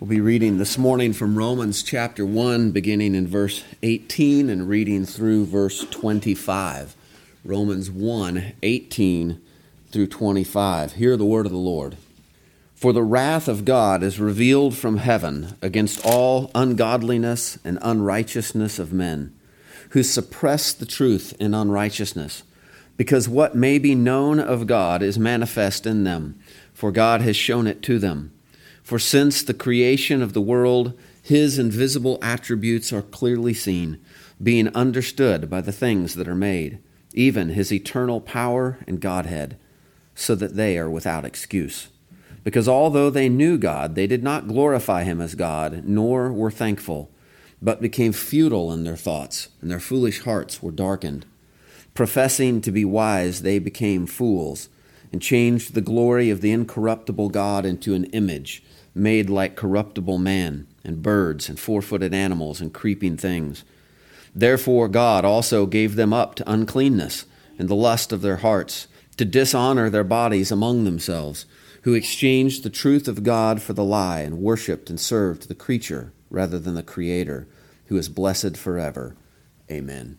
We'll be reading this morning from Romans chapter 1, beginning in verse 18 and reading through verse 25. Romans 1 18 through 25. Hear the word of the Lord. For the wrath of God is revealed from heaven against all ungodliness and unrighteousness of men, who suppress the truth in unrighteousness, because what may be known of God is manifest in them, for God has shown it to them. For since the creation of the world, his invisible attributes are clearly seen, being understood by the things that are made, even his eternal power and Godhead, so that they are without excuse. Because although they knew God, they did not glorify him as God, nor were thankful, but became futile in their thoughts, and their foolish hearts were darkened. Professing to be wise, they became fools, and changed the glory of the incorruptible God into an image made like corruptible man, and birds, and four footed animals, and creeping things. Therefore God also gave them up to uncleanness, and the lust of their hearts, to dishonor their bodies among themselves, who exchanged the truth of God for the lie, and worshipped and served the creature rather than the Creator, who is blessed forever. Amen.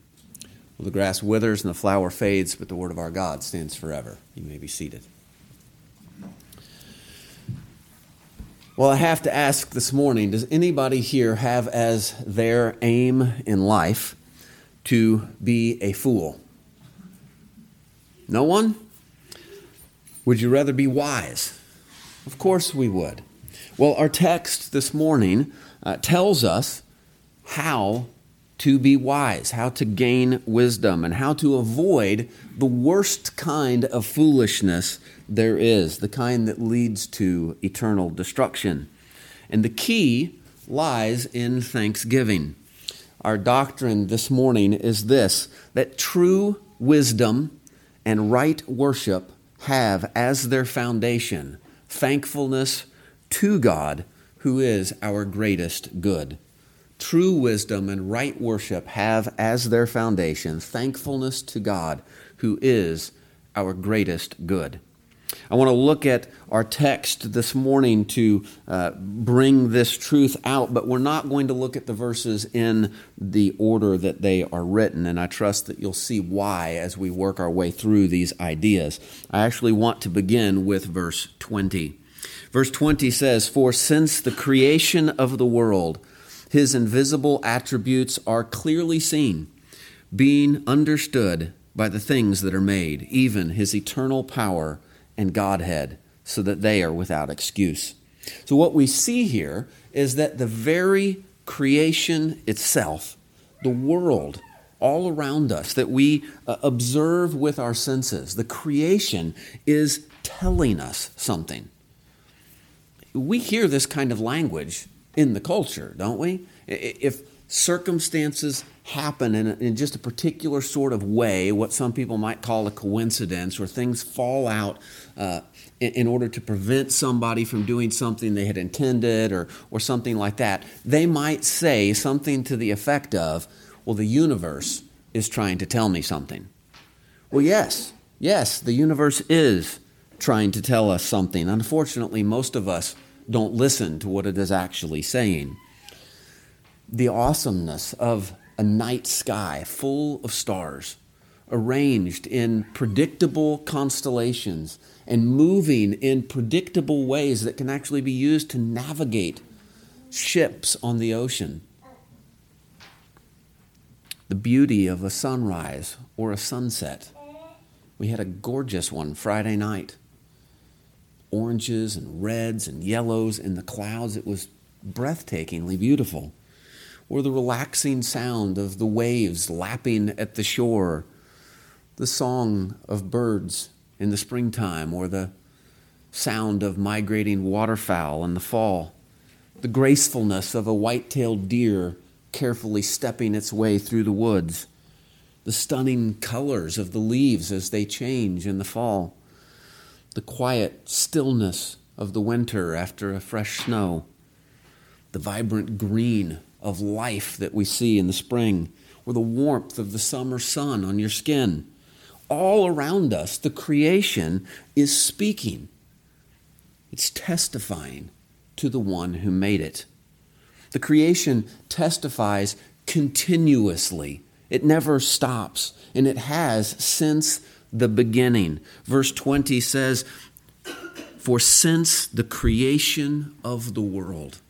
Well, the grass withers and the flower fades, but the word of our God stands forever. You may be seated. Well, I have to ask this morning does anybody here have as their aim in life to be a fool? No one? Would you rather be wise? Of course we would. Well, our text this morning uh, tells us how to be wise, how to gain wisdom, and how to avoid the worst kind of foolishness there is, the kind that leads to eternal destruction. And the key lies in thanksgiving. Our doctrine this morning is this that true wisdom and right worship have as their foundation thankfulness to God, who is our greatest good. True wisdom and right worship have as their foundation thankfulness to God, who is our greatest good. I want to look at our text this morning to uh, bring this truth out, but we're not going to look at the verses in the order that they are written, and I trust that you'll see why as we work our way through these ideas. I actually want to begin with verse 20. Verse 20 says, For since the creation of the world, his invisible attributes are clearly seen, being understood by the things that are made, even his eternal power and Godhead, so that they are without excuse. So, what we see here is that the very creation itself, the world all around us that we uh, observe with our senses, the creation is telling us something. We hear this kind of language in the culture, don't we? If circumstances happen in, in just a particular sort of way, what some people might call a coincidence, or things fall out uh, in, in, order to prevent somebody from doing something they had intended or, or something like that, they might say something to the effect of, Well, the universe is trying to tell me something. Well, yes, yes, the universe is trying to tell us something. Unfortunately, most of us don't listen to what it is actually saying the awesomeness of a night sky full of stars, arranged in predictable constellations and moving in predictable ways that can actually be used to navigate ships on the ocean. The beauty of a sunrise or a sunset. We had a gorgeous one Friday night. Oranges and reds and yellows in the clouds. It was breathtakingly beautiful or the relaxing sound of the waves lapping at the shore, the song of birds in the springtime, or the sound of migrating waterfowl in the fall, the gracefulness of a white tailed deer carefully stepping its way through the woods, the stunning colors of the leaves as they change in the fall, the quiet stillness of the winter after a fresh snow, the vibrant green of life that we see in the spring, or the warmth of the summer sun on your skin. All around us, the creation is speaking, it's testifying to the one who made it. The creation testifies continuously, it never stops, and it has since the beginning. Verse 20 says, For since the creation of the world,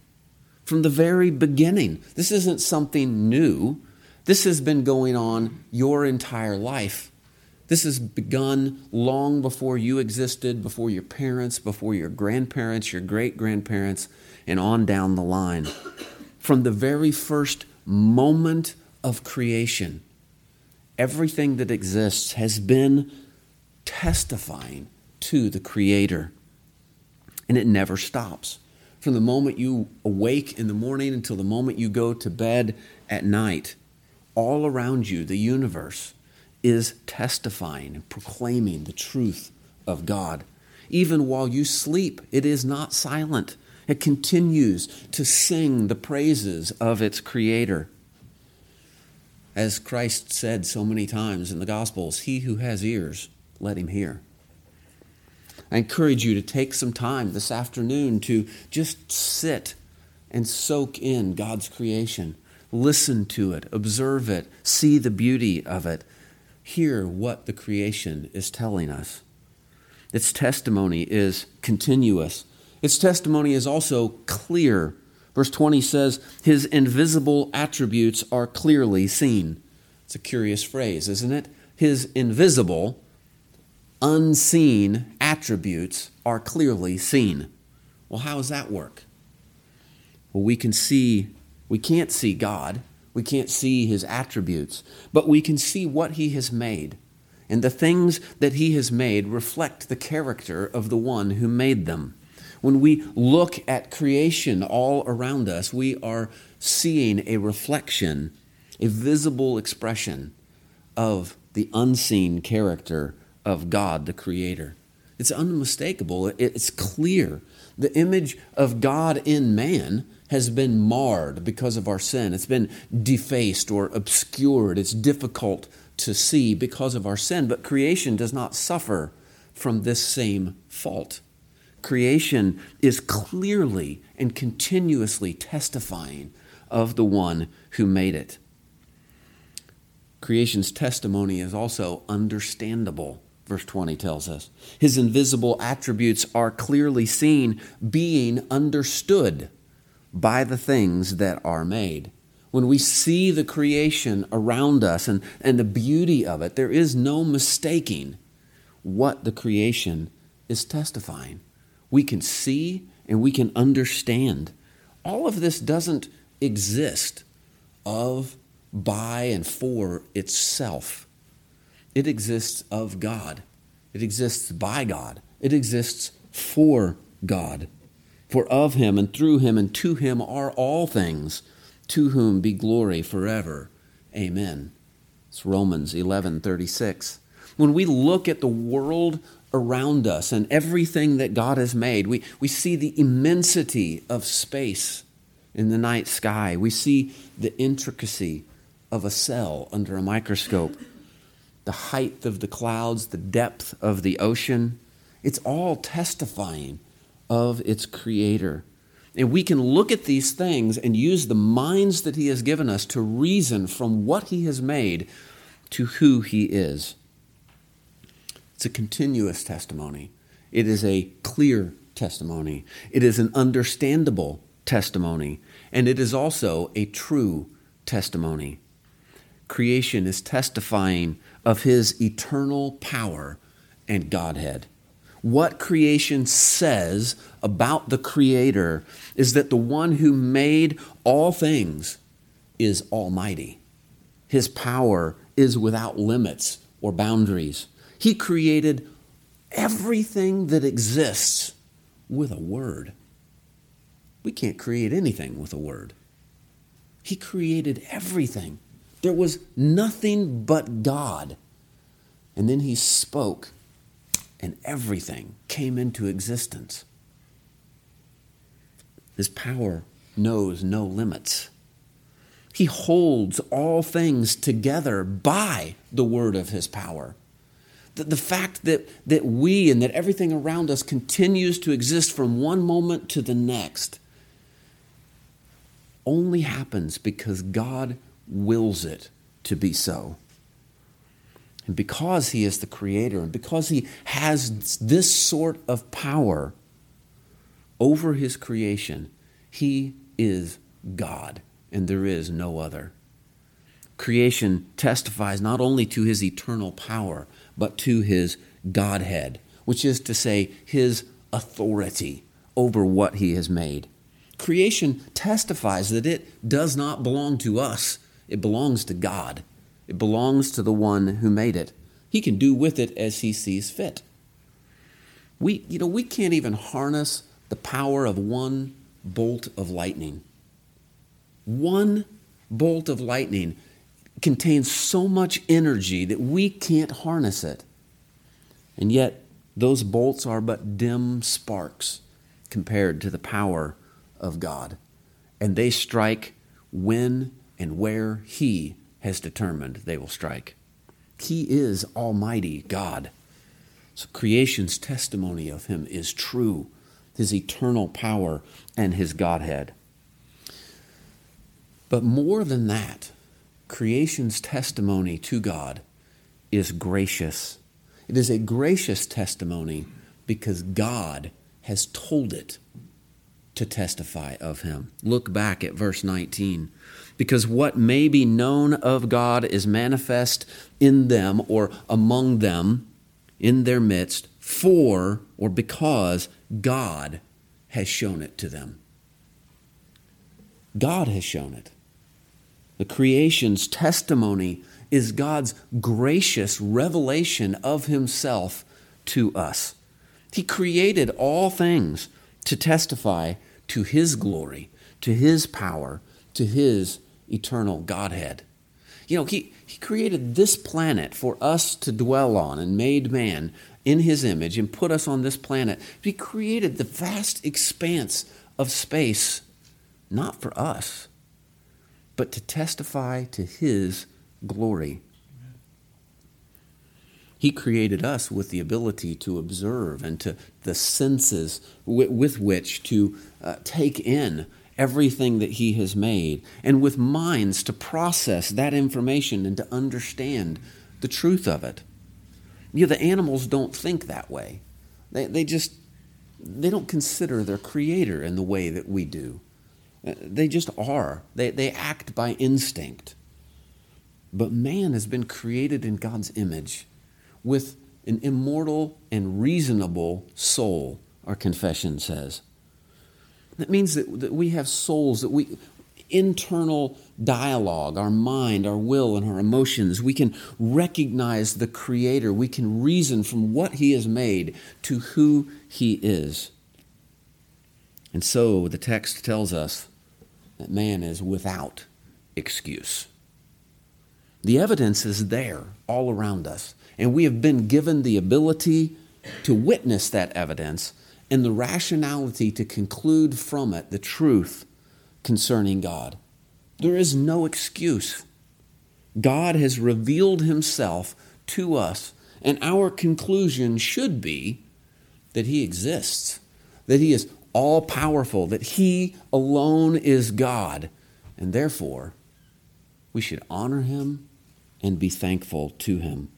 from the very beginning, this isn't something new. This has been going on your entire life. This has begun long before you existed, before your parents, before your grandparents, your great grandparents, and on down the line. From the very first moment of creation, everything that exists has been testifying to the Creator. And it never stops. From the moment you awake in the morning until the moment you go to bed at night, all around you, the universe is testifying and proclaiming the truth of God. Even while you sleep, it is not silent. It continues to sing the praises of its Creator. As Christ said so many times in the Gospels, He who has ears, let him hear. I encourage you to take some time this afternoon to just sit and soak in God's creation. Listen to it, observe it, see the beauty of it, hear what the creation is telling us. Its testimony is continuous. Its testimony is also clear. Verse 20 says, His invisible attributes are clearly seen. It's a curious phrase, isn't it? His invisible, unseen attributes are clearly seen. Well, how does that work? Well, we can see, we can't see God, we can't see his attributes, but we can see what he has made. And the things that he has made reflect the character of the one who made them. When we look at creation all around us, we are seeing a reflection, a visible expression of the unseen character of God, the Creator. It's unmistakable, it's clear. The image of God in man has been marred because of our sin. It's been defaced or obscured. It's difficult to see because of our sin. But creation does not suffer from this same fault. Creation is clearly and continuously testifying of the one who made it. Creation's testimony is also understandable, verse 20 tells us. His invisible attributes are clearly seen, being understood by the things that are made. When we see the creation around us and, and the beauty of it, there is no mistaking what the creation is testifying. We can see and we can understand. All of this doesn't exist of, by, and for itself. It exists of God. It exists by God. It exists for God. For of him and through him and to him are all things, to whom be glory forever. Amen. It's Romans 11:36. When we look at the world around us and everything that God has made, we, we see the immensity of space in the night sky. We see the intricacy of a cell under a microscope, the height of the clouds, the depth of the ocean. It's all testifying of its creator. And we can look at these things and use the minds that He has given us to reason from what He has made to who He is. It's a continuous testimony, it is a clear testimony, it is an understandable testimony, and it is also a true testimony. Creation is testifying of His eternal power and Godhead what creation says about the Creator is that the one who made all things is almighty. His power is without limits or boundaries. He created everything that exists with a word. We can't create anything with a word. He created everything. There was nothing but God. And then he spoke and everything came into existence. His power knows no limits. He holds all things together by the word of his power. The, the fact that, that we and that everything around us continues to exist from one moment to the next only happens because God wills it to be so. And because He is the Creator, and because He has this sort of power over His creation, He is God, and there is no other. Creation testifies not only to His eternal power, but to His Godhead, which is to say, His authority over what He has made. Creation testifies that it does not belong to us, it belongs to God. It belongs to the one who made it. He can do with it as he sees fit. We, you know, we can't even harness the power of one bolt of lightning. One bolt of lightning contains so much energy that we can't harness it. And yet, those bolts are but dim sparks compared to the power of God. And they strike when and where He has determined they will strike. He is Almighty God. So creation's testimony of Him is true, His eternal power and His Godhead. But more than that, creation's testimony to God is gracious. It is a gracious testimony because God has told it to testify of him. Look back at verse 19. Because what may be known of God is manifest in them or among them, in their midst, for or because God has shown it to them. God has shown it. The creation's testimony is God's gracious revelation of Himself to us. He created all things to testify to His glory, to His power, to His eternal Godhead. You know, He, he created this planet for us to dwell on and made man in His image and put us on this planet. He created the vast expanse of space not for us, but to testify to His glory. He created us with the ability to observe and to the senses with, with which to uh, take in everything that He has made, and with minds to process that information and to understand the truth of it. You know, the animals don't think that way. They, they just they don't consider their creator in the way that we do. Uh, they just are. They, they act by instinct. But man has been created in God's image with an immortal and reasonable soul, our confession says. That means that, that we have souls, that we, internal dialogue, our mind, our will, and our emotions. We can recognize the Creator. We can reason from what He has made to who He is. And so the text tells us that man is without excuse. The evidence is there all around us. And we have been given the ability to witness that evidence and the rationality to conclude from it the truth concerning God. There is no excuse. God has revealed himself to us, and our conclusion should be that he exists, that he is all powerful, that he alone is God, and therefore we should honor him and be thankful to him.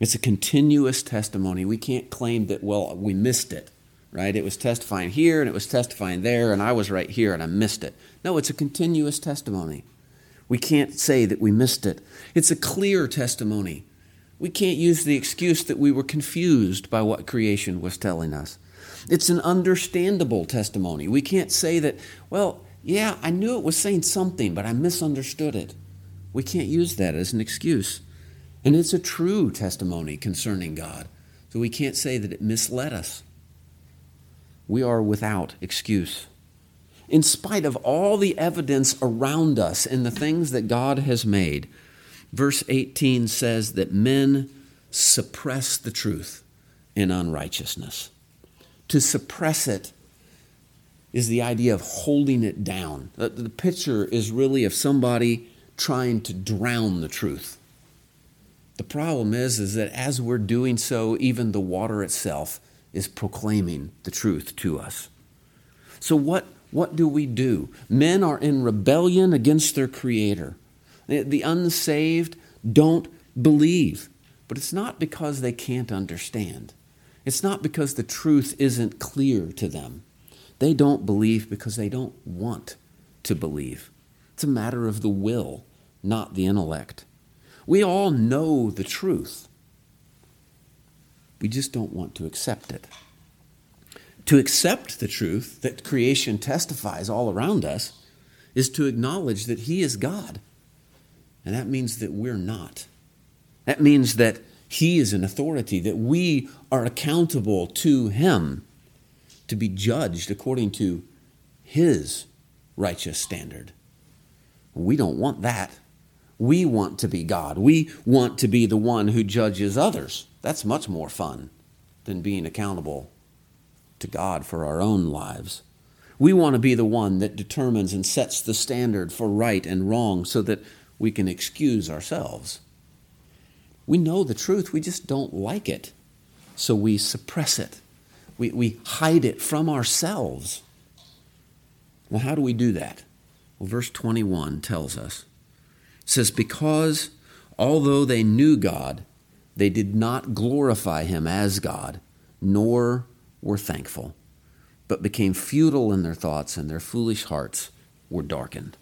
It's a continuous testimony. We can't claim that, well, we missed it, right? It was testifying here and it was testifying there, and I was right here and I missed it. No, it's a continuous testimony. We can't say that we missed it. It's a clear testimony. We can't use the excuse that we were confused by what creation was telling us. It's an understandable testimony. We can't say that, well, yeah, I knew it was saying something, but I misunderstood it. We can't use that as an excuse. And it's a true testimony concerning God. So we can't say that it misled us. We are without excuse. In spite of all the evidence around us and the things that God has made, verse 18 says that men suppress the truth in unrighteousness. To suppress it is the idea of holding it down. The, picture is really of somebody trying to drown the truth The problem is, is that as we're doing so, even the water itself is proclaiming the truth to us. So, what, what do we do? Men are in rebellion against their Creator. The unsaved don't believe, but it's not because they can't understand. It's not because the truth isn't clear to them. They don't believe because they don't want to believe. It's a matter of the will, not the intellect. We all know the truth. We just don't want to accept it. To accept the truth that creation testifies all around us is to acknowledge that He is God. And that means that we're not. That means that He is an authority, that we are accountable to Him to be judged according to His righteous standard. We don't want that. We want to be God. We want to be the one who judges others. That's much more fun than being accountable to God for our own lives. We want to be the one that determines and sets the standard for right and wrong so that we can excuse ourselves. We know the truth, we just don't like it, so we suppress it. We, we hide it from ourselves. Well, how do we do that? Well, verse 21 tells us. Says, Because although they knew God, they did not glorify him as God, nor were thankful, but became futile in their thoughts, and their foolish hearts were darkened.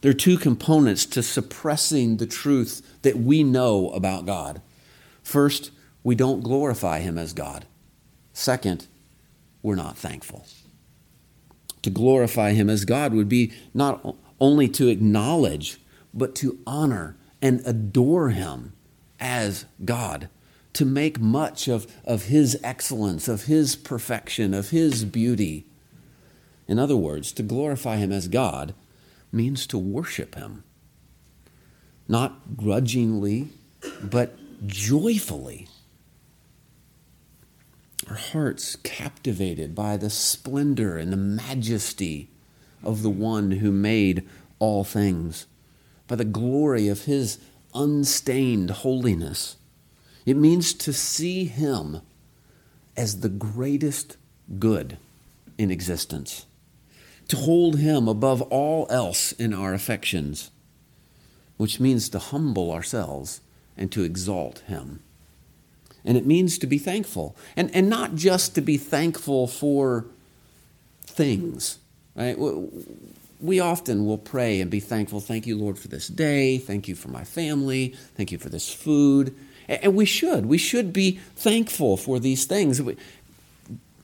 There are two components to suppressing the truth that we know about God. First, we don't glorify him as God. Second, we're not thankful. To glorify him as God would be not only to acknowledge, but to honor and adore him as God, to make much of, of His excellence, of His perfection, of His beauty. In other words, to glorify Him as God means to worship Him. Not grudgingly, but joyfully. Our hearts captivated by the splendor and the majesty of the one who made all things, by the glory of His unstained holiness. It means to see Him as the greatest good in existence, to hold Him above all else in our affections, which means to humble ourselves and to exalt Him. And it means to be thankful, and, and not just to be thankful for things, right? We often will pray and be thankful. Thank you, Lord, for this day. Thank you for my family. Thank you for this food. And we should. We should be thankful for these things.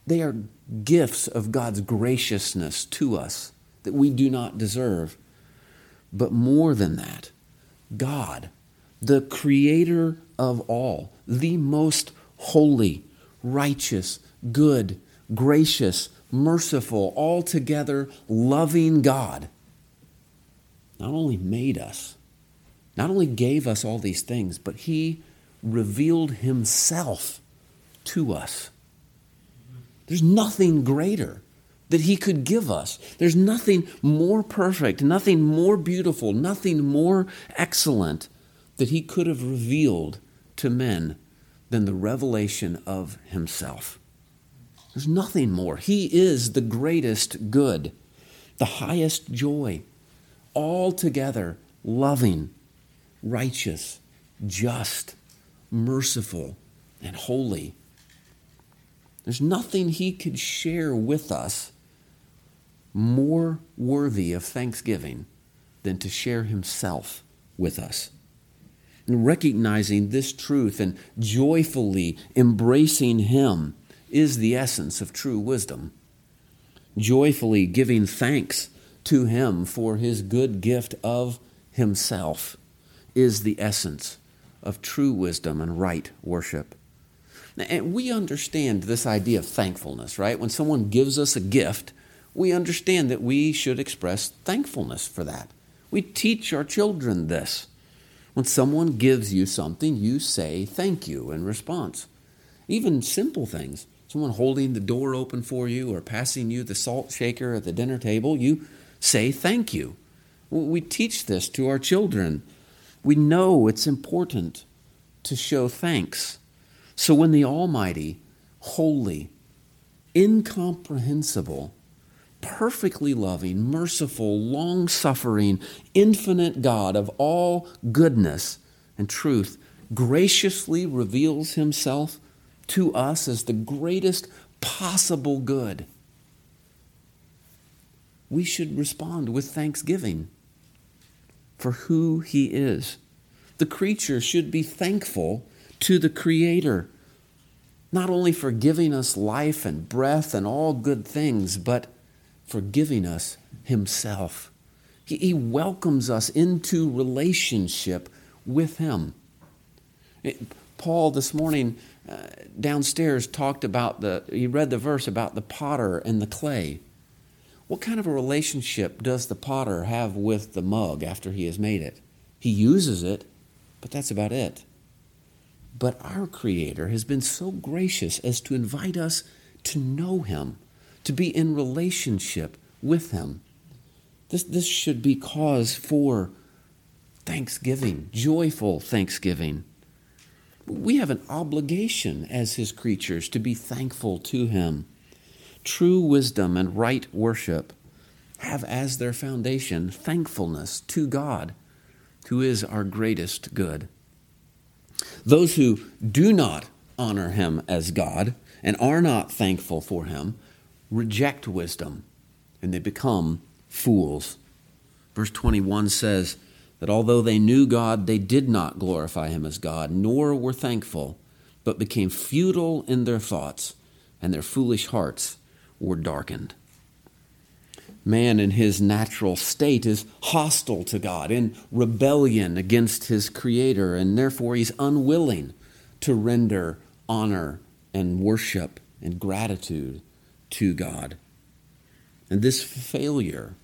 They are gifts of God's graciousness to us that we do not deserve. But more than that, God, the creator of all, the most holy, righteous, good, gracious, merciful, altogether loving God not only made us, not only gave us all these things, but He revealed Himself to us. There's nothing greater that He could give us. There's nothing more perfect, nothing more beautiful, nothing more excellent that He could have revealed to men than the revelation of Himself. There's nothing more. He is the greatest good, the highest joy, altogether loving, righteous, just, merciful, and holy. There's nothing he could share with us more worthy of thanksgiving than to share himself with us. And recognizing this truth and joyfully embracing him is the essence of true wisdom. Joyfully giving thanks to Him for His good gift of Himself is the essence of true wisdom and right worship. And we understand this idea of thankfulness, right? When someone gives us a gift, we understand that we should express thankfulness for that. We teach our children this. When someone gives you something, you say thank you in response. Even simple things someone holding the door open for you or passing you the salt shaker at the dinner table, you say thank you. We teach this to our children. We know it's important to show thanks. So when the Almighty, holy, incomprehensible, perfectly loving, merciful, long suffering, infinite God of all goodness and truth graciously reveals himself to us as the greatest possible good, we should respond with thanksgiving for who he is. The creature should be thankful to the Creator, not only for giving us life and breath and all good things, but for giving us Himself. He, he welcomes us into relationship with Him. It, Paul this morning downstairs talked about the, he read the verse about the potter and the clay. What kind of a relationship does the potter have with the mug after he has made it? He uses it, but that's about it. But our Creator has been so gracious as to invite us to know Him, to be in relationship with Him. This, this should be cause for thanksgiving, joyful thanksgiving. We have an obligation as His creatures to be thankful to Him. True wisdom and right worship have as their foundation thankfulness to God, who is our greatest good. Those who do not honor Him as God and are not thankful for Him reject wisdom and they become fools. Verse 21 says, that although they knew God, they did not glorify him as God, nor were thankful, but became futile in their thoughts, and their foolish hearts were darkened. Man in his natural state is hostile to God, in rebellion against his Creator, and therefore he's unwilling to render honor and worship and gratitude to God. And this failure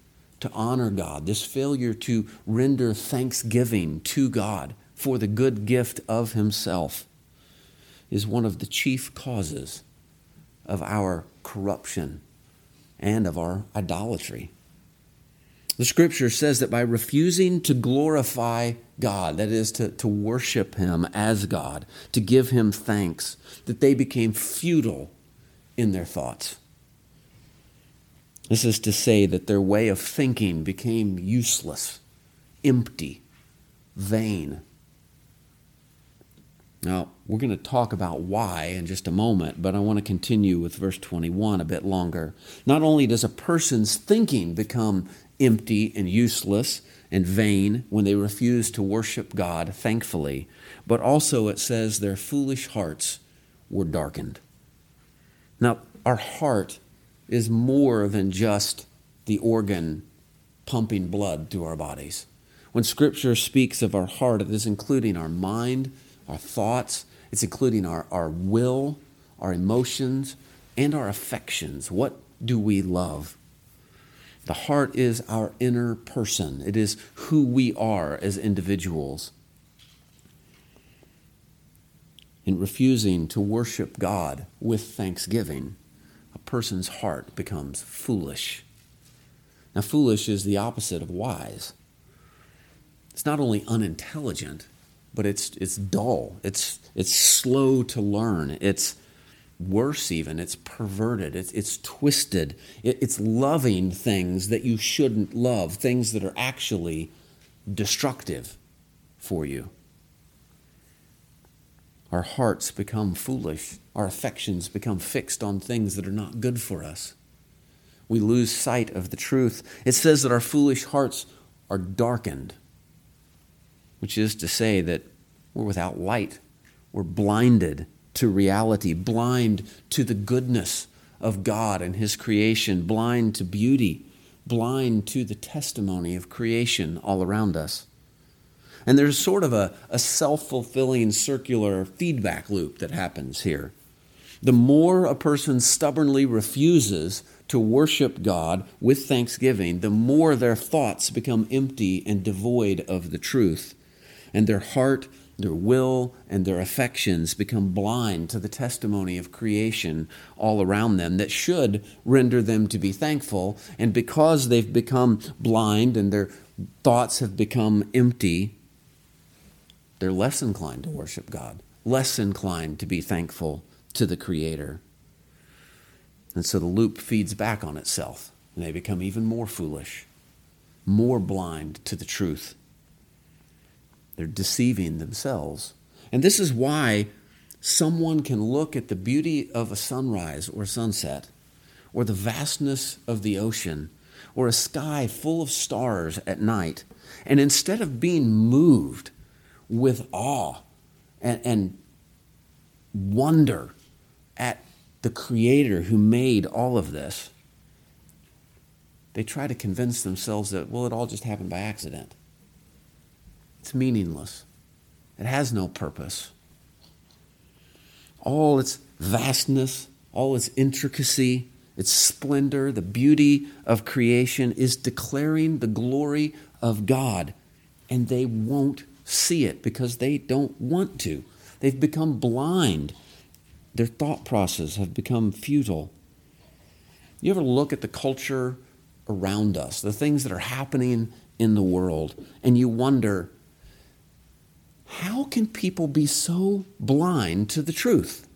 to honor God, this failure to render thanksgiving to God for the good gift of Himself, is one of the chief causes of our corruption and of our idolatry. The scripture says that by refusing to glorify God, that is, to, to worship Him as God, to give Him thanks, that they became futile in their thoughts. This is to say that their way of thinking became useless, empty, vain. Now, we're going to talk about why in just a moment, but I want to continue with verse 21 a bit longer. Not only does a person's thinking become empty and useless and vain when they refuse to worship God thankfully, but also it says their foolish hearts were darkened. Now, our heart is more than just the organ pumping blood through our bodies. When Scripture speaks of our heart, it is including our mind, our thoughts, it's including our, our will, our emotions, and our affections. What do we love? The heart is our inner person, it is who we are as individuals. In refusing to worship God with thanksgiving, person's heart becomes foolish. Now, foolish is the opposite of wise. It's not only unintelligent, but it's, it's dull. It's, it's slow to learn. It's worse, even. It's perverted. It's, it's twisted. It, it's loving things that you shouldn't love, things that are actually destructive for you. Our hearts become foolish. Our affections become fixed on things that are not good for us. We lose sight of the truth. It says that our foolish hearts are darkened, which is to say that we're without light. We're blinded to reality, blind to the goodness of God and His creation, blind to beauty, blind to the testimony of creation all around us. And there's sort of a, a self fulfilling circular feedback loop that happens here. The more a person stubbornly refuses to worship God with thanksgiving, the more their thoughts become empty and devoid of the truth. And their heart, their will, and their affections become blind to the testimony of creation all around them that should render them to be thankful. And because they've become blind and their thoughts have become empty, they're less inclined to worship God, less inclined to be thankful to the Creator. And so the loop feeds back on itself, and they become even more foolish, more blind to the truth. They're deceiving themselves. And this is why someone can look at the beauty of a sunrise or sunset, or the vastness of the ocean, or a sky full of stars at night, and instead of being moved with awe and, and wonder at the Creator who made all of this, they try to convince themselves that, well, it all just happened by accident. It's meaningless, it has no purpose. All its vastness, all its intricacy, its splendor, the beauty of creation is declaring the glory of God. And they won't see it because they don't want to. They've become blind. Their thought process have become futile. You ever look at the culture around us, the things that are happening in the world, and you wonder, how can people be so blind to the truth?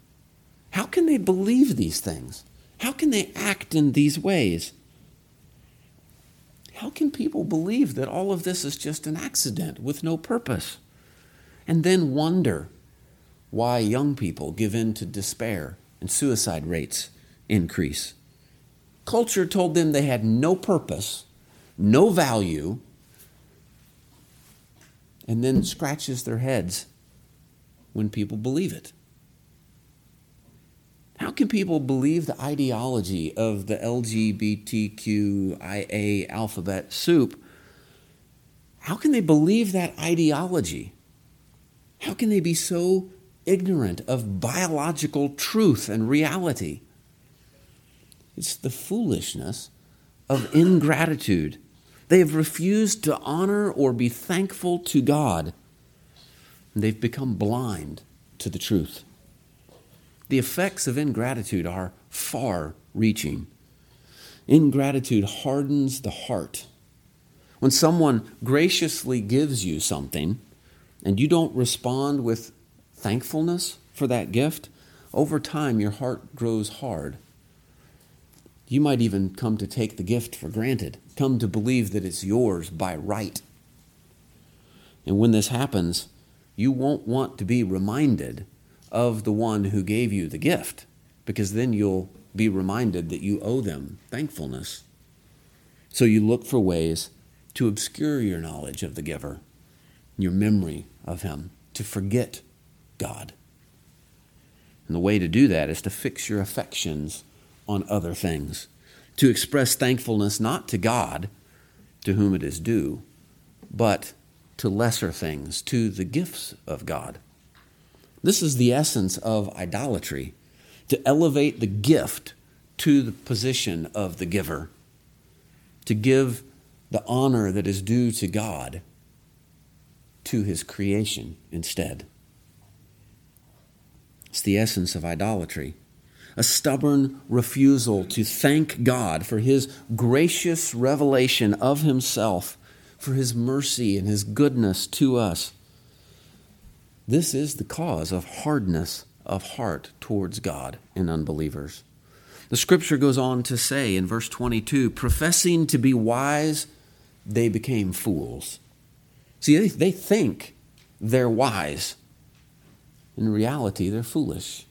How can they believe these things? How can they act in these ways? How can people believe that all of this is just an accident with no purpose? And then wonder why young people give in to despair and suicide rates increase. Culture told them they had no purpose, no value, and then scratches their heads when people believe it. How can people believe the ideology of the LGBTQIA alphabet soup? How can they believe that ideology? How can they be so ignorant of biological truth and reality? It's the foolishness of ingratitude. They have refused to honor or be thankful to God. They've become blind to the truth. The effects of ingratitude are far reaching. Ingratitude hardens the heart. When someone graciously gives you something and you don't respond with thankfulness for that gift, over time your heart grows hard. You might even come to take the gift for granted, come to believe that it's yours by right. And when this happens, you won't want to be reminded of the one who gave you the gift, because then you'll be reminded that you owe them thankfulness. So you look for ways to obscure your knowledge of the giver, your memory of him, to forget God. And the way to do that is to fix your affections on other things, to express thankfulness not to God, to whom it is due, but to lesser things, to the gifts of God. This is the essence of idolatry to elevate the gift to the position of the giver, to give the honor that is due to God to his creation instead. It's the essence of idolatry. A stubborn refusal to thank God for his gracious revelation of himself, for his mercy and his goodness to us this is the cause of hardness of heart towards God in unbelievers. The scripture goes on to say in verse 22 professing to be wise, they became fools. See, they, they think they're wise. In reality, they're foolish.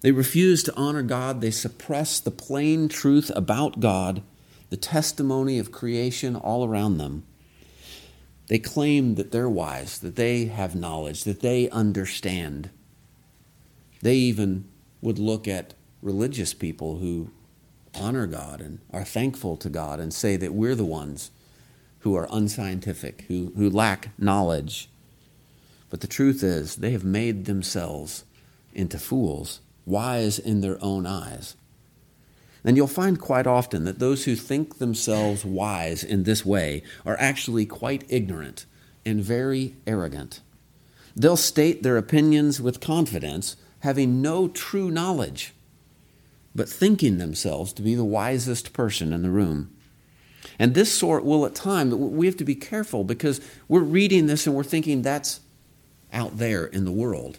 They refuse to honor God. They suppress the plain truth about God, the testimony of creation all around them. They claim that they're wise, that they have knowledge, that they understand. They even would look at religious people who honor God and are thankful to God and say that we're the ones who are unscientific, who, who lack knowledge. But the truth is, they have made themselves into fools, wise in their own eyes. And you'll find quite often that those who think themselves wise in this way are actually quite ignorant and very arrogant. They'll state their opinions with confidence, having no true knowledge, but thinking themselves to be the wisest person in the room. And this sort will at times, we have to be careful because we're reading this and we're thinking that's, out there in the world.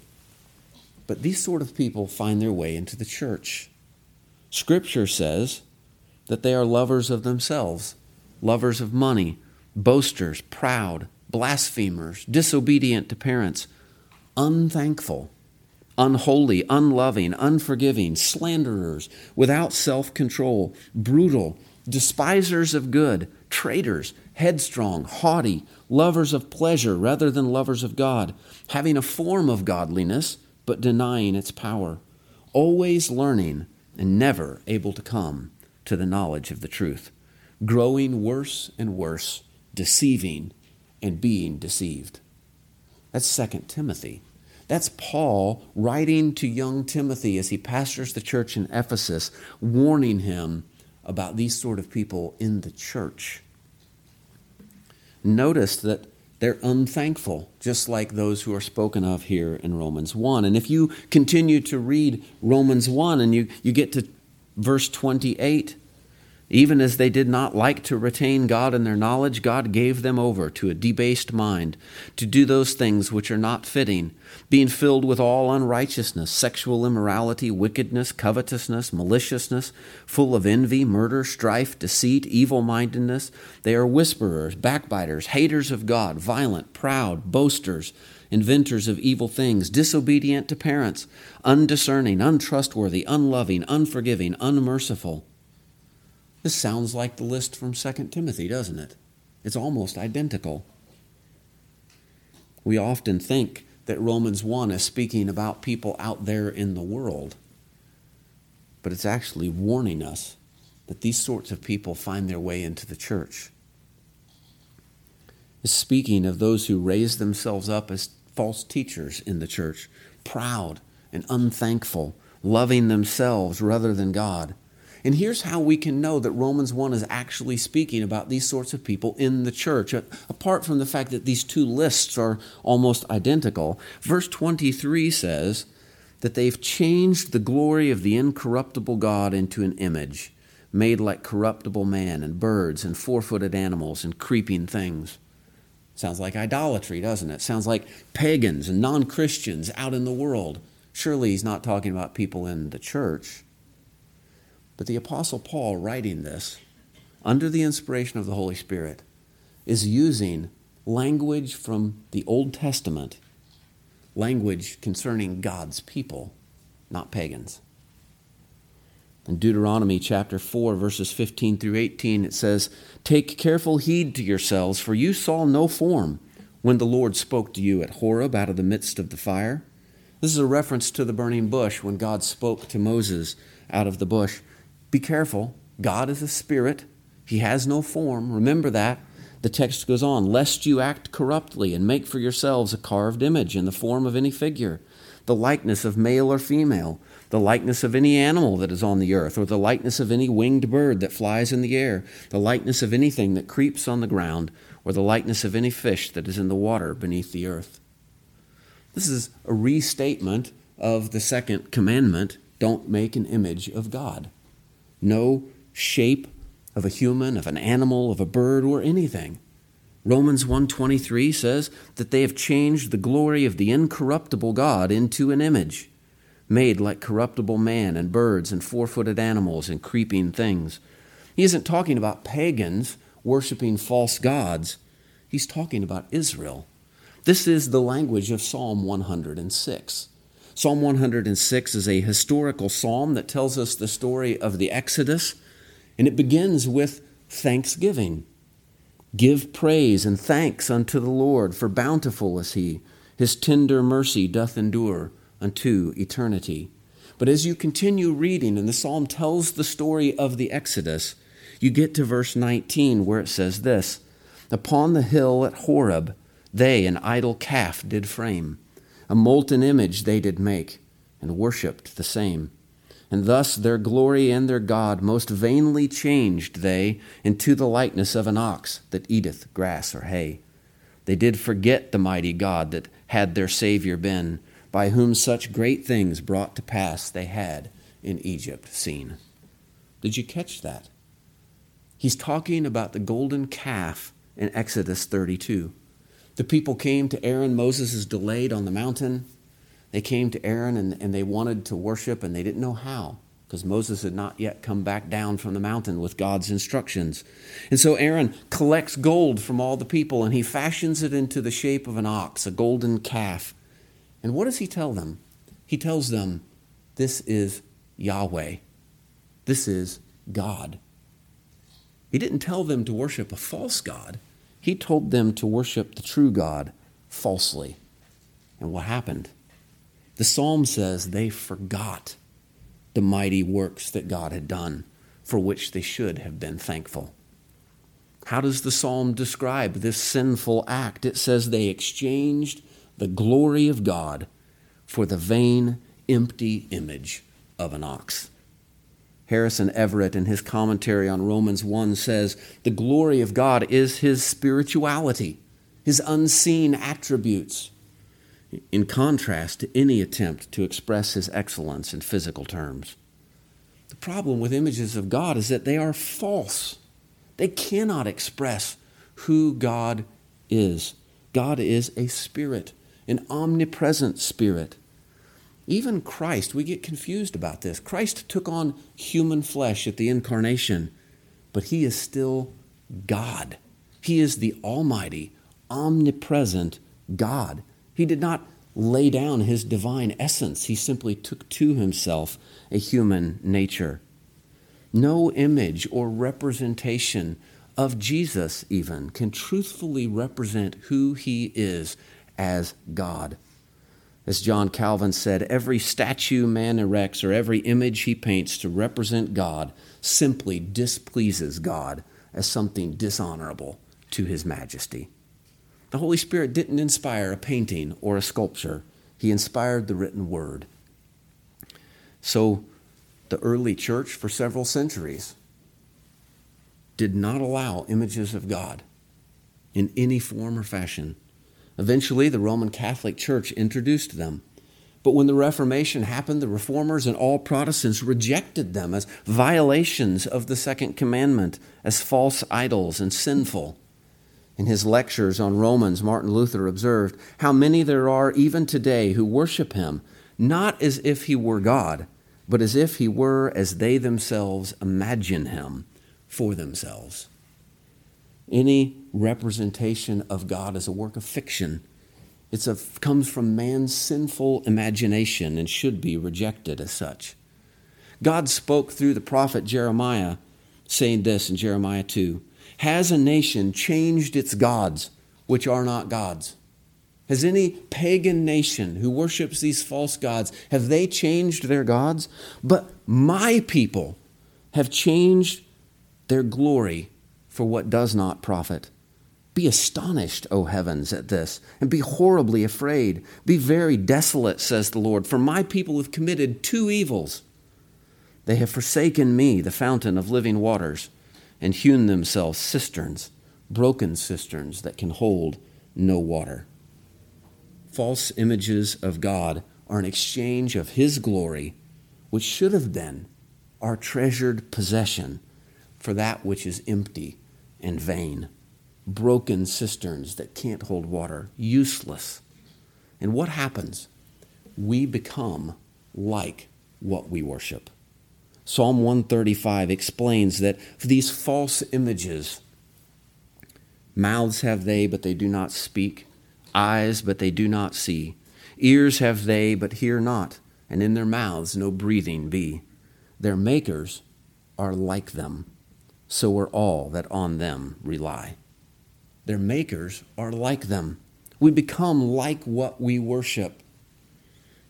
But these sort of people find their way into the church. Scripture says that they are lovers of themselves, lovers of money, boasters, proud, blasphemers, disobedient to parents, unthankful, unholy, unloving, unforgiving, slanderers, without self control, brutal, despisers of good, traitors, headstrong, haughty, lovers of pleasure rather than lovers of God, having a form of godliness but denying its power, always learning and never able to come to the knowledge of the truth, growing worse and worse, deceiving and being deceived. That's 2 Timothy. That's Paul writing to young Timothy as he pastors the church in Ephesus, warning him about these sort of people in the church. Notice that they're unthankful, just like those who are spoken of here in Romans 1. And if you continue to read Romans 1 and you, you get to verse 28, even as they did not like to retain God in their knowledge, God gave them over to a debased mind to do those things which are not fitting, being filled with all unrighteousness, sexual immorality, wickedness, covetousness, maliciousness, full of envy, murder, strife, deceit, evil mindedness. They are whisperers, backbiters, haters of God, violent, proud, boasters, inventors of evil things, disobedient to parents, undiscerning, untrustworthy, unloving, unforgiving, unmerciful this sounds like the list from 2 Timothy, doesn't it? It's almost identical. We often think that Romans 1 is speaking about people out there in the world, but it's actually warning us that these sorts of people find their way into the church. It's speaking of those who raise themselves up as false teachers in the church, proud and unthankful, loving themselves rather than God and here's how we can know that Romans 1 is actually speaking about these sorts of people in the church, apart from the fact that these two lists are almost identical. Verse 23 says that they've changed the glory of the incorruptible God into an image made like corruptible man and birds and four footed animals and creeping things. Sounds like idolatry, doesn't it? Sounds like pagans and non Christians out in the world. Surely he's not talking about people in the church. But the Apostle Paul, writing this under the inspiration of the Holy Spirit, is using language from the Old Testament, language concerning God's people, not pagans. In Deuteronomy chapter 4, verses 15 through 18, it says, Take careful heed to yourselves, for you saw no form when the Lord spoke to you at Horeb out of the midst of the fire. This is a reference to the burning bush when God spoke to Moses out of the bush. Be careful. God is a spirit, He has no form. Remember that. The text goes on, lest you act corruptly and make for yourselves a carved image in the form of any figure, the likeness of male or female, the likeness of any animal that is on the earth, or the likeness of any winged bird that flies in the air, the likeness of anything that creeps on the ground, or the likeness of any fish that is in the water beneath the earth. This is a restatement of the second commandment don't make an image of God no shape of a human, of an animal, of a bird, or anything. Romans 1:23 says that they have changed the glory of the incorruptible God into an image made like corruptible man and birds and four-footed animals and creeping things. He isn't talking about pagans worshiping false gods. He's talking about Israel. This is the language of Psalm 106. Psalm 106 is a historical psalm that tells us the story of the Exodus, and it begins with thanksgiving. Give praise and thanks unto the Lord, for bountiful is he. His tender mercy doth endure unto eternity. But as you continue reading, and the psalm tells the story of the Exodus, you get to verse 19 where it says this Upon the hill at Horeb, they an idol calf did frame a molten image they did make, and worshipped the same. And thus their glory and their God most vainly changed they into the likeness of an ox that eateth grass or hay. They did forget the mighty God that had their Savior been, by whom such great things brought to pass they had in Egypt seen. Did you catch that? He's talking about the golden calf in Exodus 32. The people came to Aaron. Moses is delayed on the mountain. They came to Aaron and, and they wanted to worship, and they didn't know how because Moses had not yet come back down from the mountain with God's instructions. And so Aaron collects gold from all the people and he fashions it into the shape of an ox, a golden calf. And what does he tell them? He tells them, This is Yahweh. This is God. He didn't tell them to worship a false God. He told them to worship the true God falsely. And what happened? The psalm says they forgot the mighty works that God had done, for which they should have been thankful. How does the psalm describe this sinful act? It says they exchanged the glory of God for the vain, empty image of an ox. Harrison Everett, in his commentary on Romans 1, says the glory of God is his spirituality, his unseen attributes in contrast to any attempt to express his excellence in physical terms. The problem with images of God is that they are false. They cannot express who God is. God is a spirit, an omnipresent spirit. Even Christ, we get confused about this. Christ took on human flesh at the incarnation, but he is still God. He is the Almighty, omnipresent God. He did not lay down his divine essence, he simply took to himself a human nature. No image or representation of Jesus, even, can truthfully represent who he is as God. As John Calvin said, every statue man erects or every image he paints to represent God simply displeases God as something dishonorable to his majesty. The Holy Spirit didn't inspire a painting or a sculpture, He inspired the written word. So, the early church, for several centuries, did not allow images of God in any form or fashion. Eventually, the Roman Catholic Church introduced them. But when the Reformation happened, the Reformers and all Protestants rejected them as violations of the Second Commandment, as false idols and sinful. In his lectures on Romans, Martin Luther observed how many there are even today who worship him, not as if he were God, but as if he were as they themselves imagine him for themselves. Any representation of God is a work of fiction. It comes from man's sinful imagination and should be rejected as such. God spoke through the prophet Jeremiah, saying this in Jeremiah 2 has a nation changed its gods, which are not gods? Has any pagan nation who worships these false gods, have they changed their gods? But my people have changed their glory for what does not profit. Be astonished, O heavens, at this, and be horribly afraid. Be very desolate, says the Lord, for my people have committed two evils. They have forsaken me, the fountain of living waters and hewn themselves cisterns, broken cisterns that can hold no water. False images of God are an exchange of His glory, which should have been our treasured possession, for that which is empty and vain. Broken cisterns that can't hold water, useless. And what happens? We become like what we worship. Psalm 135 explains that these false images, mouths have they, but they do not speak, eyes, but they do not see, ears have they, but hear not, and in their mouths no breathing be. Their makers are like them, so are all that on them rely. Their makers are like them. We become like what we worship.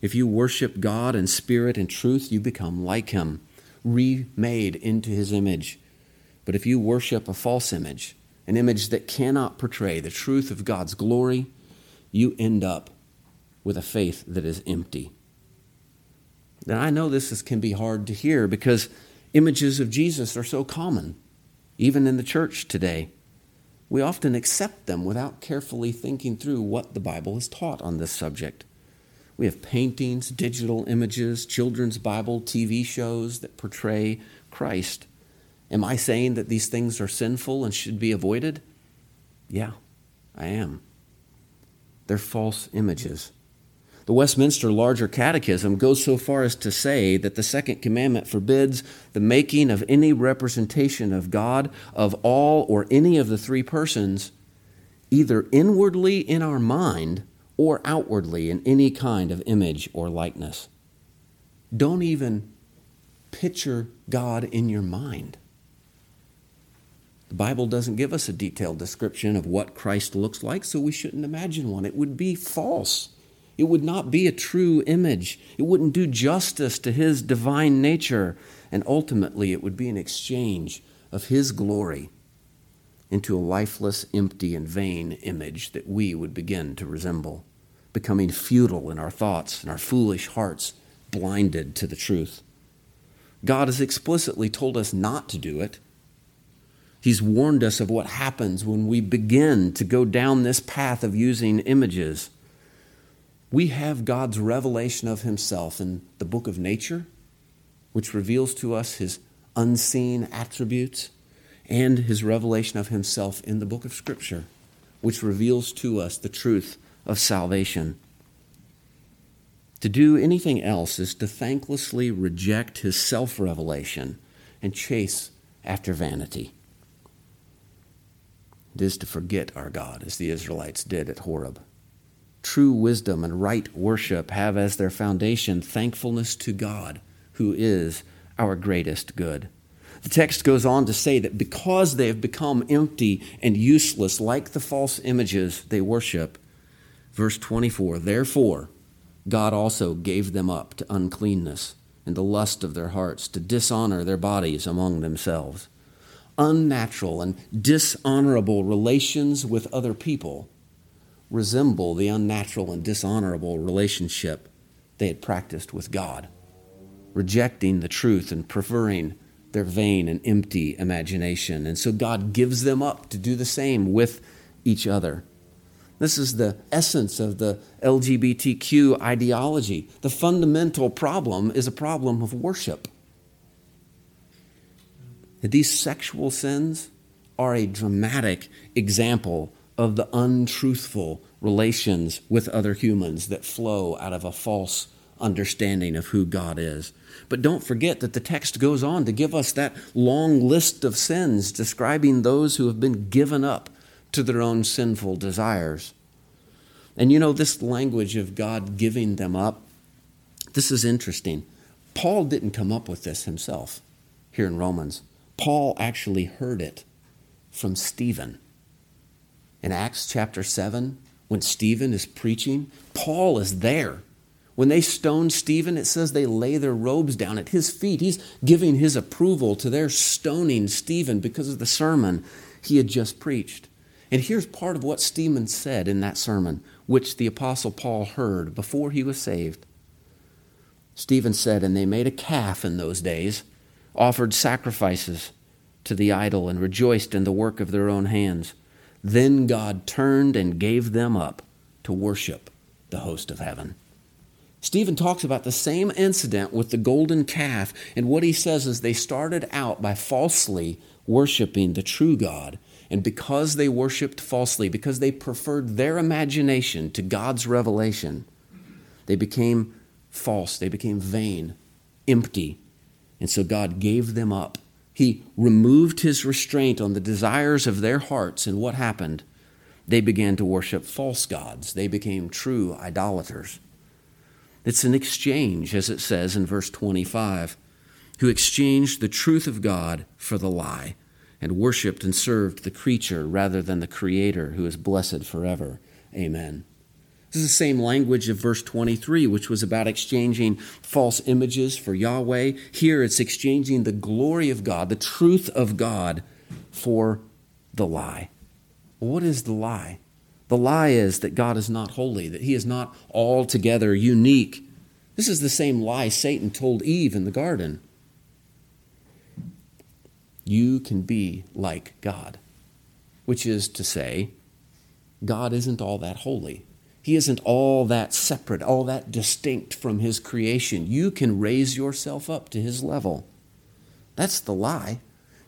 If you worship God in spirit and truth, you become like Him remade into his image. But if you worship a false image, an image that cannot portray the truth of God's glory, you end up with a faith that is empty. Now, I know this is, can be hard to hear because images of Jesus are so common, even in the church today. We often accept them without carefully thinking through what the Bible has taught on this subject. We have paintings, digital images, children's Bible, TV shows that portray Christ. Am I saying that these things are sinful and should be avoided? Yeah, I am. They're false images. The Westminster Larger Catechism goes so far as to say that the second commandment forbids the making of any representation of God of all or any of the three persons, either inwardly in our mind or outwardly in any kind of image or likeness. Don't even picture God in your mind. The Bible doesn't give us a detailed description of what Christ looks like, so we shouldn't imagine one. It would be false. It would not be a true image. It wouldn't do justice to his divine nature. And ultimately, it would be an exchange of his glory into a lifeless, empty, and vain image that we would begin to resemble, becoming futile in our thoughts and our foolish hearts, blinded to the truth. God has explicitly told us not to do it. He's warned us of what happens when we begin to go down this path of using images we have God's revelation of Himself in the book of nature, which reveals to us His unseen attributes, and His revelation of Himself in the book of Scripture, which reveals to us the truth of salvation. To do anything else is to thanklessly reject His self revelation and chase after vanity. It is to forget our God, as the Israelites did at Horeb true wisdom and right worship have as their foundation thankfulness to God, who is our greatest good. The text goes on to say that because they have become empty and useless, like the false images they worship, verse 24, therefore, God also gave them up to uncleanness and the lust of their hearts, to dishonor their bodies among themselves. Unnatural and dishonorable relations with other people resemble the unnatural and dishonorable relationship they had practiced with God, rejecting the truth and preferring their vain and empty imagination. And so God gives them up to do the same with each other. This is the essence of the LGBTQ ideology. The fundamental problem is a problem of worship. These sexual sins are a dramatic example of the untruthful relations with other humans that flow out of a false understanding of who God is. But don't forget that the text goes on to give us that long list of sins describing those who have been given up to their own sinful desires. And you know, this language of God giving them up, this is interesting. Paul didn't come up with this himself here in Romans. Paul actually heard it from Stephen in Acts chapter 7, when Stephen is preaching, Paul is there. When they stone Stephen, it says they lay their robes down at his feet. He's giving his approval to their stoning Stephen because of the sermon he had just preached. And here's part of what Stephen said in that sermon, which the Apostle Paul heard before he was saved. Stephen said, And they made a calf in those days, offered sacrifices to the idol, and rejoiced in the work of their own hands. Then God turned and gave them up to worship the host of heaven. Stephen talks about the same incident with the golden calf, and what he says is they started out by falsely worshiping the true God. And because they worshiped falsely, because they preferred their imagination to God's revelation, they became false, they became vain, empty. And so God gave them up he removed his restraint on the desires of their hearts, and what happened? They began to worship false gods. They became true idolaters. It's an exchange, as it says in verse 25, who exchanged the truth of God for the lie and worshiped and served the creature rather than the Creator who is blessed forever. Amen. This is the same language of verse 23, which was about exchanging false images for Yahweh. Here it's exchanging the glory of God, the truth of God, for the lie. what is the lie? The lie is that God is not holy, that he is not altogether unique. This is the same lie Satan told Eve in the garden. You can be like God, which is to say, God isn't all that holy. He isn't all that separate, all that distinct from His creation. You can raise yourself up to His level. That's the lie.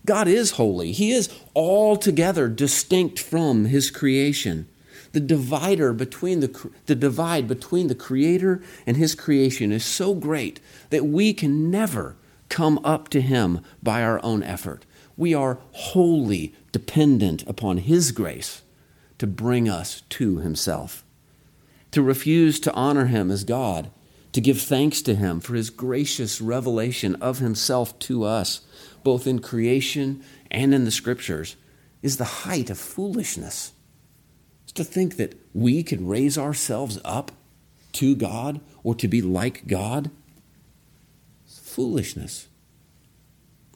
God is holy, He is altogether distinct from His creation. The divider between the, the divide between the Creator and His creation is so great that we can never come up to Him by our own effort. We are wholly dependent upon His grace to bring us to Himself. To refuse to honor Him as God, to give thanks to Him for His gracious revelation of Himself to us, both in creation and in the Scriptures, is the height of foolishness. It's to think that we could raise ourselves up to God or to be like God. Foolishness.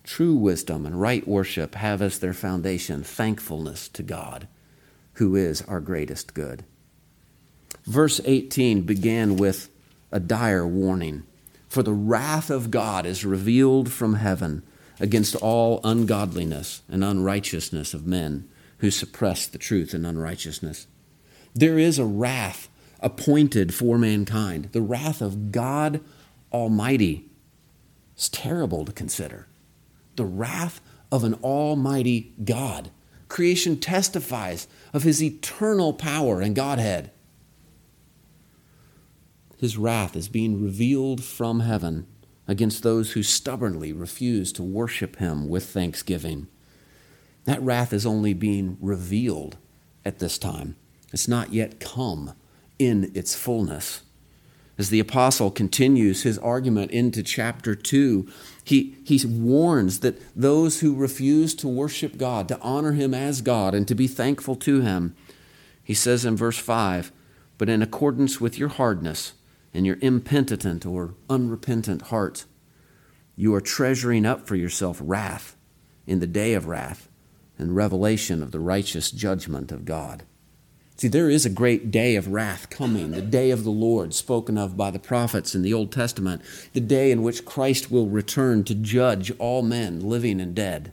True wisdom and right worship have as their foundation thankfulness to God, who is our greatest good. Verse 18 began with a dire warning For the wrath of God is revealed from heaven against all ungodliness and unrighteousness of men who suppress the truth in unrighteousness. There is a wrath appointed for mankind, the wrath of God Almighty. It's terrible to consider the wrath of an almighty God. Creation testifies of his eternal power and Godhead. His wrath is being revealed from heaven against those who stubbornly refuse to worship him with thanksgiving. That wrath is only being revealed at this time. It's not yet come in its fullness. As the apostle continues his argument into chapter 2, he, he warns that those who refuse to worship God, to honor him as God, and to be thankful to him, he says in verse 5 But in accordance with your hardness and your impenitent or unrepentant heart, you are treasuring up for yourself wrath in the day of wrath and revelation of the righteous judgment of God. See, there is a great day of wrath coming, the day of the Lord spoken of by the prophets in the Old Testament, the day in which Christ will return to judge all men, living and dead.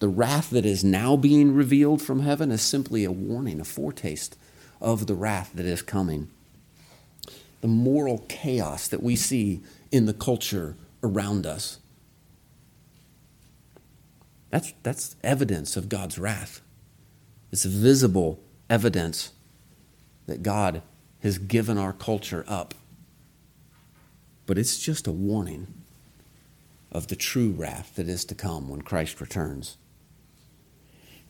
The wrath that is now being revealed from heaven is simply a warning, a foretaste of the wrath that is coming. The moral chaos that we see in the culture around us. That's, that's evidence of God's wrath. It's visible evidence that God has given our culture up. But it's just a warning of the true wrath that is to come when Christ returns.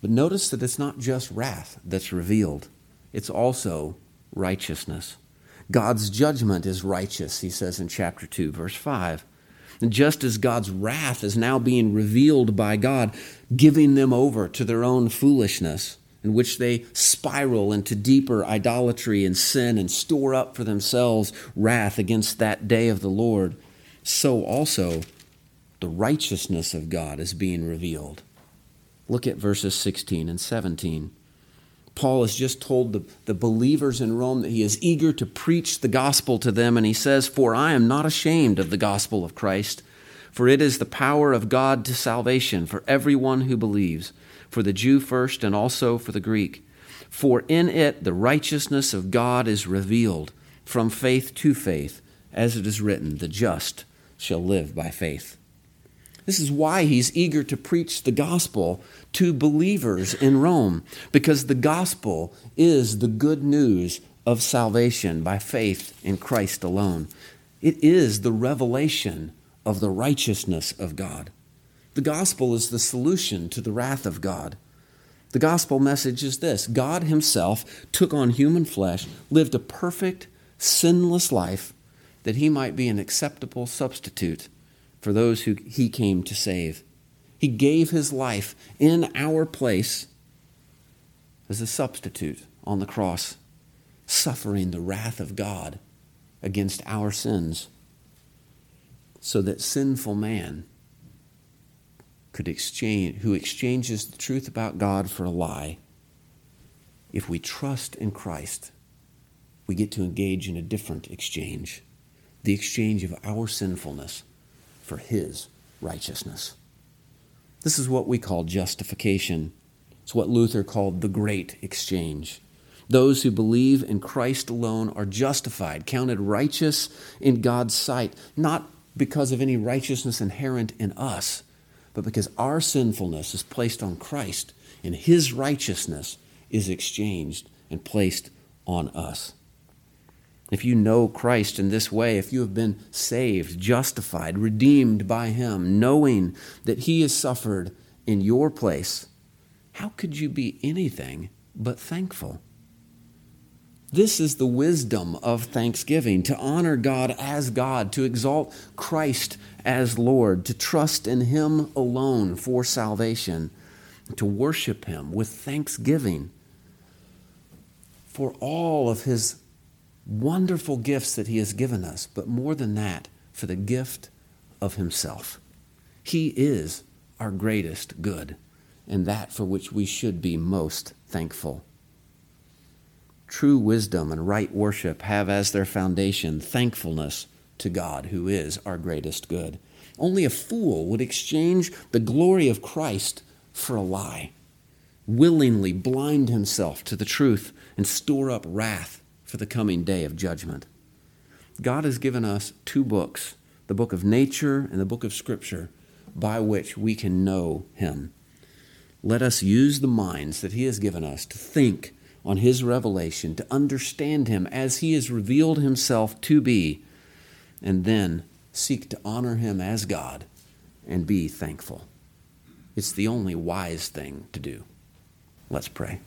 But notice that it's not just wrath that's revealed, it's also righteousness. God's judgment is righteous, he says in chapter 2, verse 5. And just as God's wrath is now being revealed by God, giving them over to their own foolishness, in which they spiral into deeper idolatry and sin and store up for themselves wrath against that day of the Lord, so also the righteousness of God is being revealed. Look at verses 16 and 17. Paul has just told the, the believers in Rome that he is eager to preach the gospel to them, and he says, For I am not ashamed of the gospel of Christ, for it is the power of God to salvation for everyone who believes for the Jew first and also for the Greek. For in it the righteousness of God is revealed from faith to faith, as it is written, the just shall live by faith. This is why he's eager to preach the gospel to believers in Rome, because the gospel is the good news of salvation by faith in Christ alone. It is the revelation of the righteousness of God. The gospel is the solution to the wrath of God. The gospel message is this God Himself took on human flesh, lived a perfect, sinless life that He might be an acceptable substitute for those who He came to save. He gave His life in our place as a substitute on the cross, suffering the wrath of God against our sins, so that sinful man could exchange, who exchanges the truth about God for a lie, if we trust in Christ, we get to engage in a different exchange the exchange of our sinfulness for His righteousness. This is what we call justification. It's what Luther called the great exchange. Those who believe in Christ alone are justified, counted righteous in God's sight, not because of any righteousness inherent in us, but because our sinfulness is placed on Christ and his righteousness is exchanged and placed on us. If you know Christ in this way, if you have been saved, justified, redeemed by Him, knowing that He has suffered in your place, how could you be anything but thankful? This is the wisdom of thanksgiving to honor God as God, to exalt Christ as Lord, to trust in Him alone for salvation, to worship Him with thanksgiving for all of His wonderful gifts that He has given us, but more than that, for the gift of Himself. He is our greatest good, and that for which we should be most thankful. True wisdom and right worship have as their foundation thankfulness to God, who is our greatest good. Only a fool would exchange the glory of Christ for a lie, willingly blind himself to the truth, and store up wrath for the coming day of judgment. God has given us two books the book of nature and the book of Scripture by which we can know Him. Let us use the minds that He has given us to think on His revelation, to understand Him as He has revealed Himself to be, and then seek to honor Him as God and be thankful. It's the only wise thing to do. Let's pray.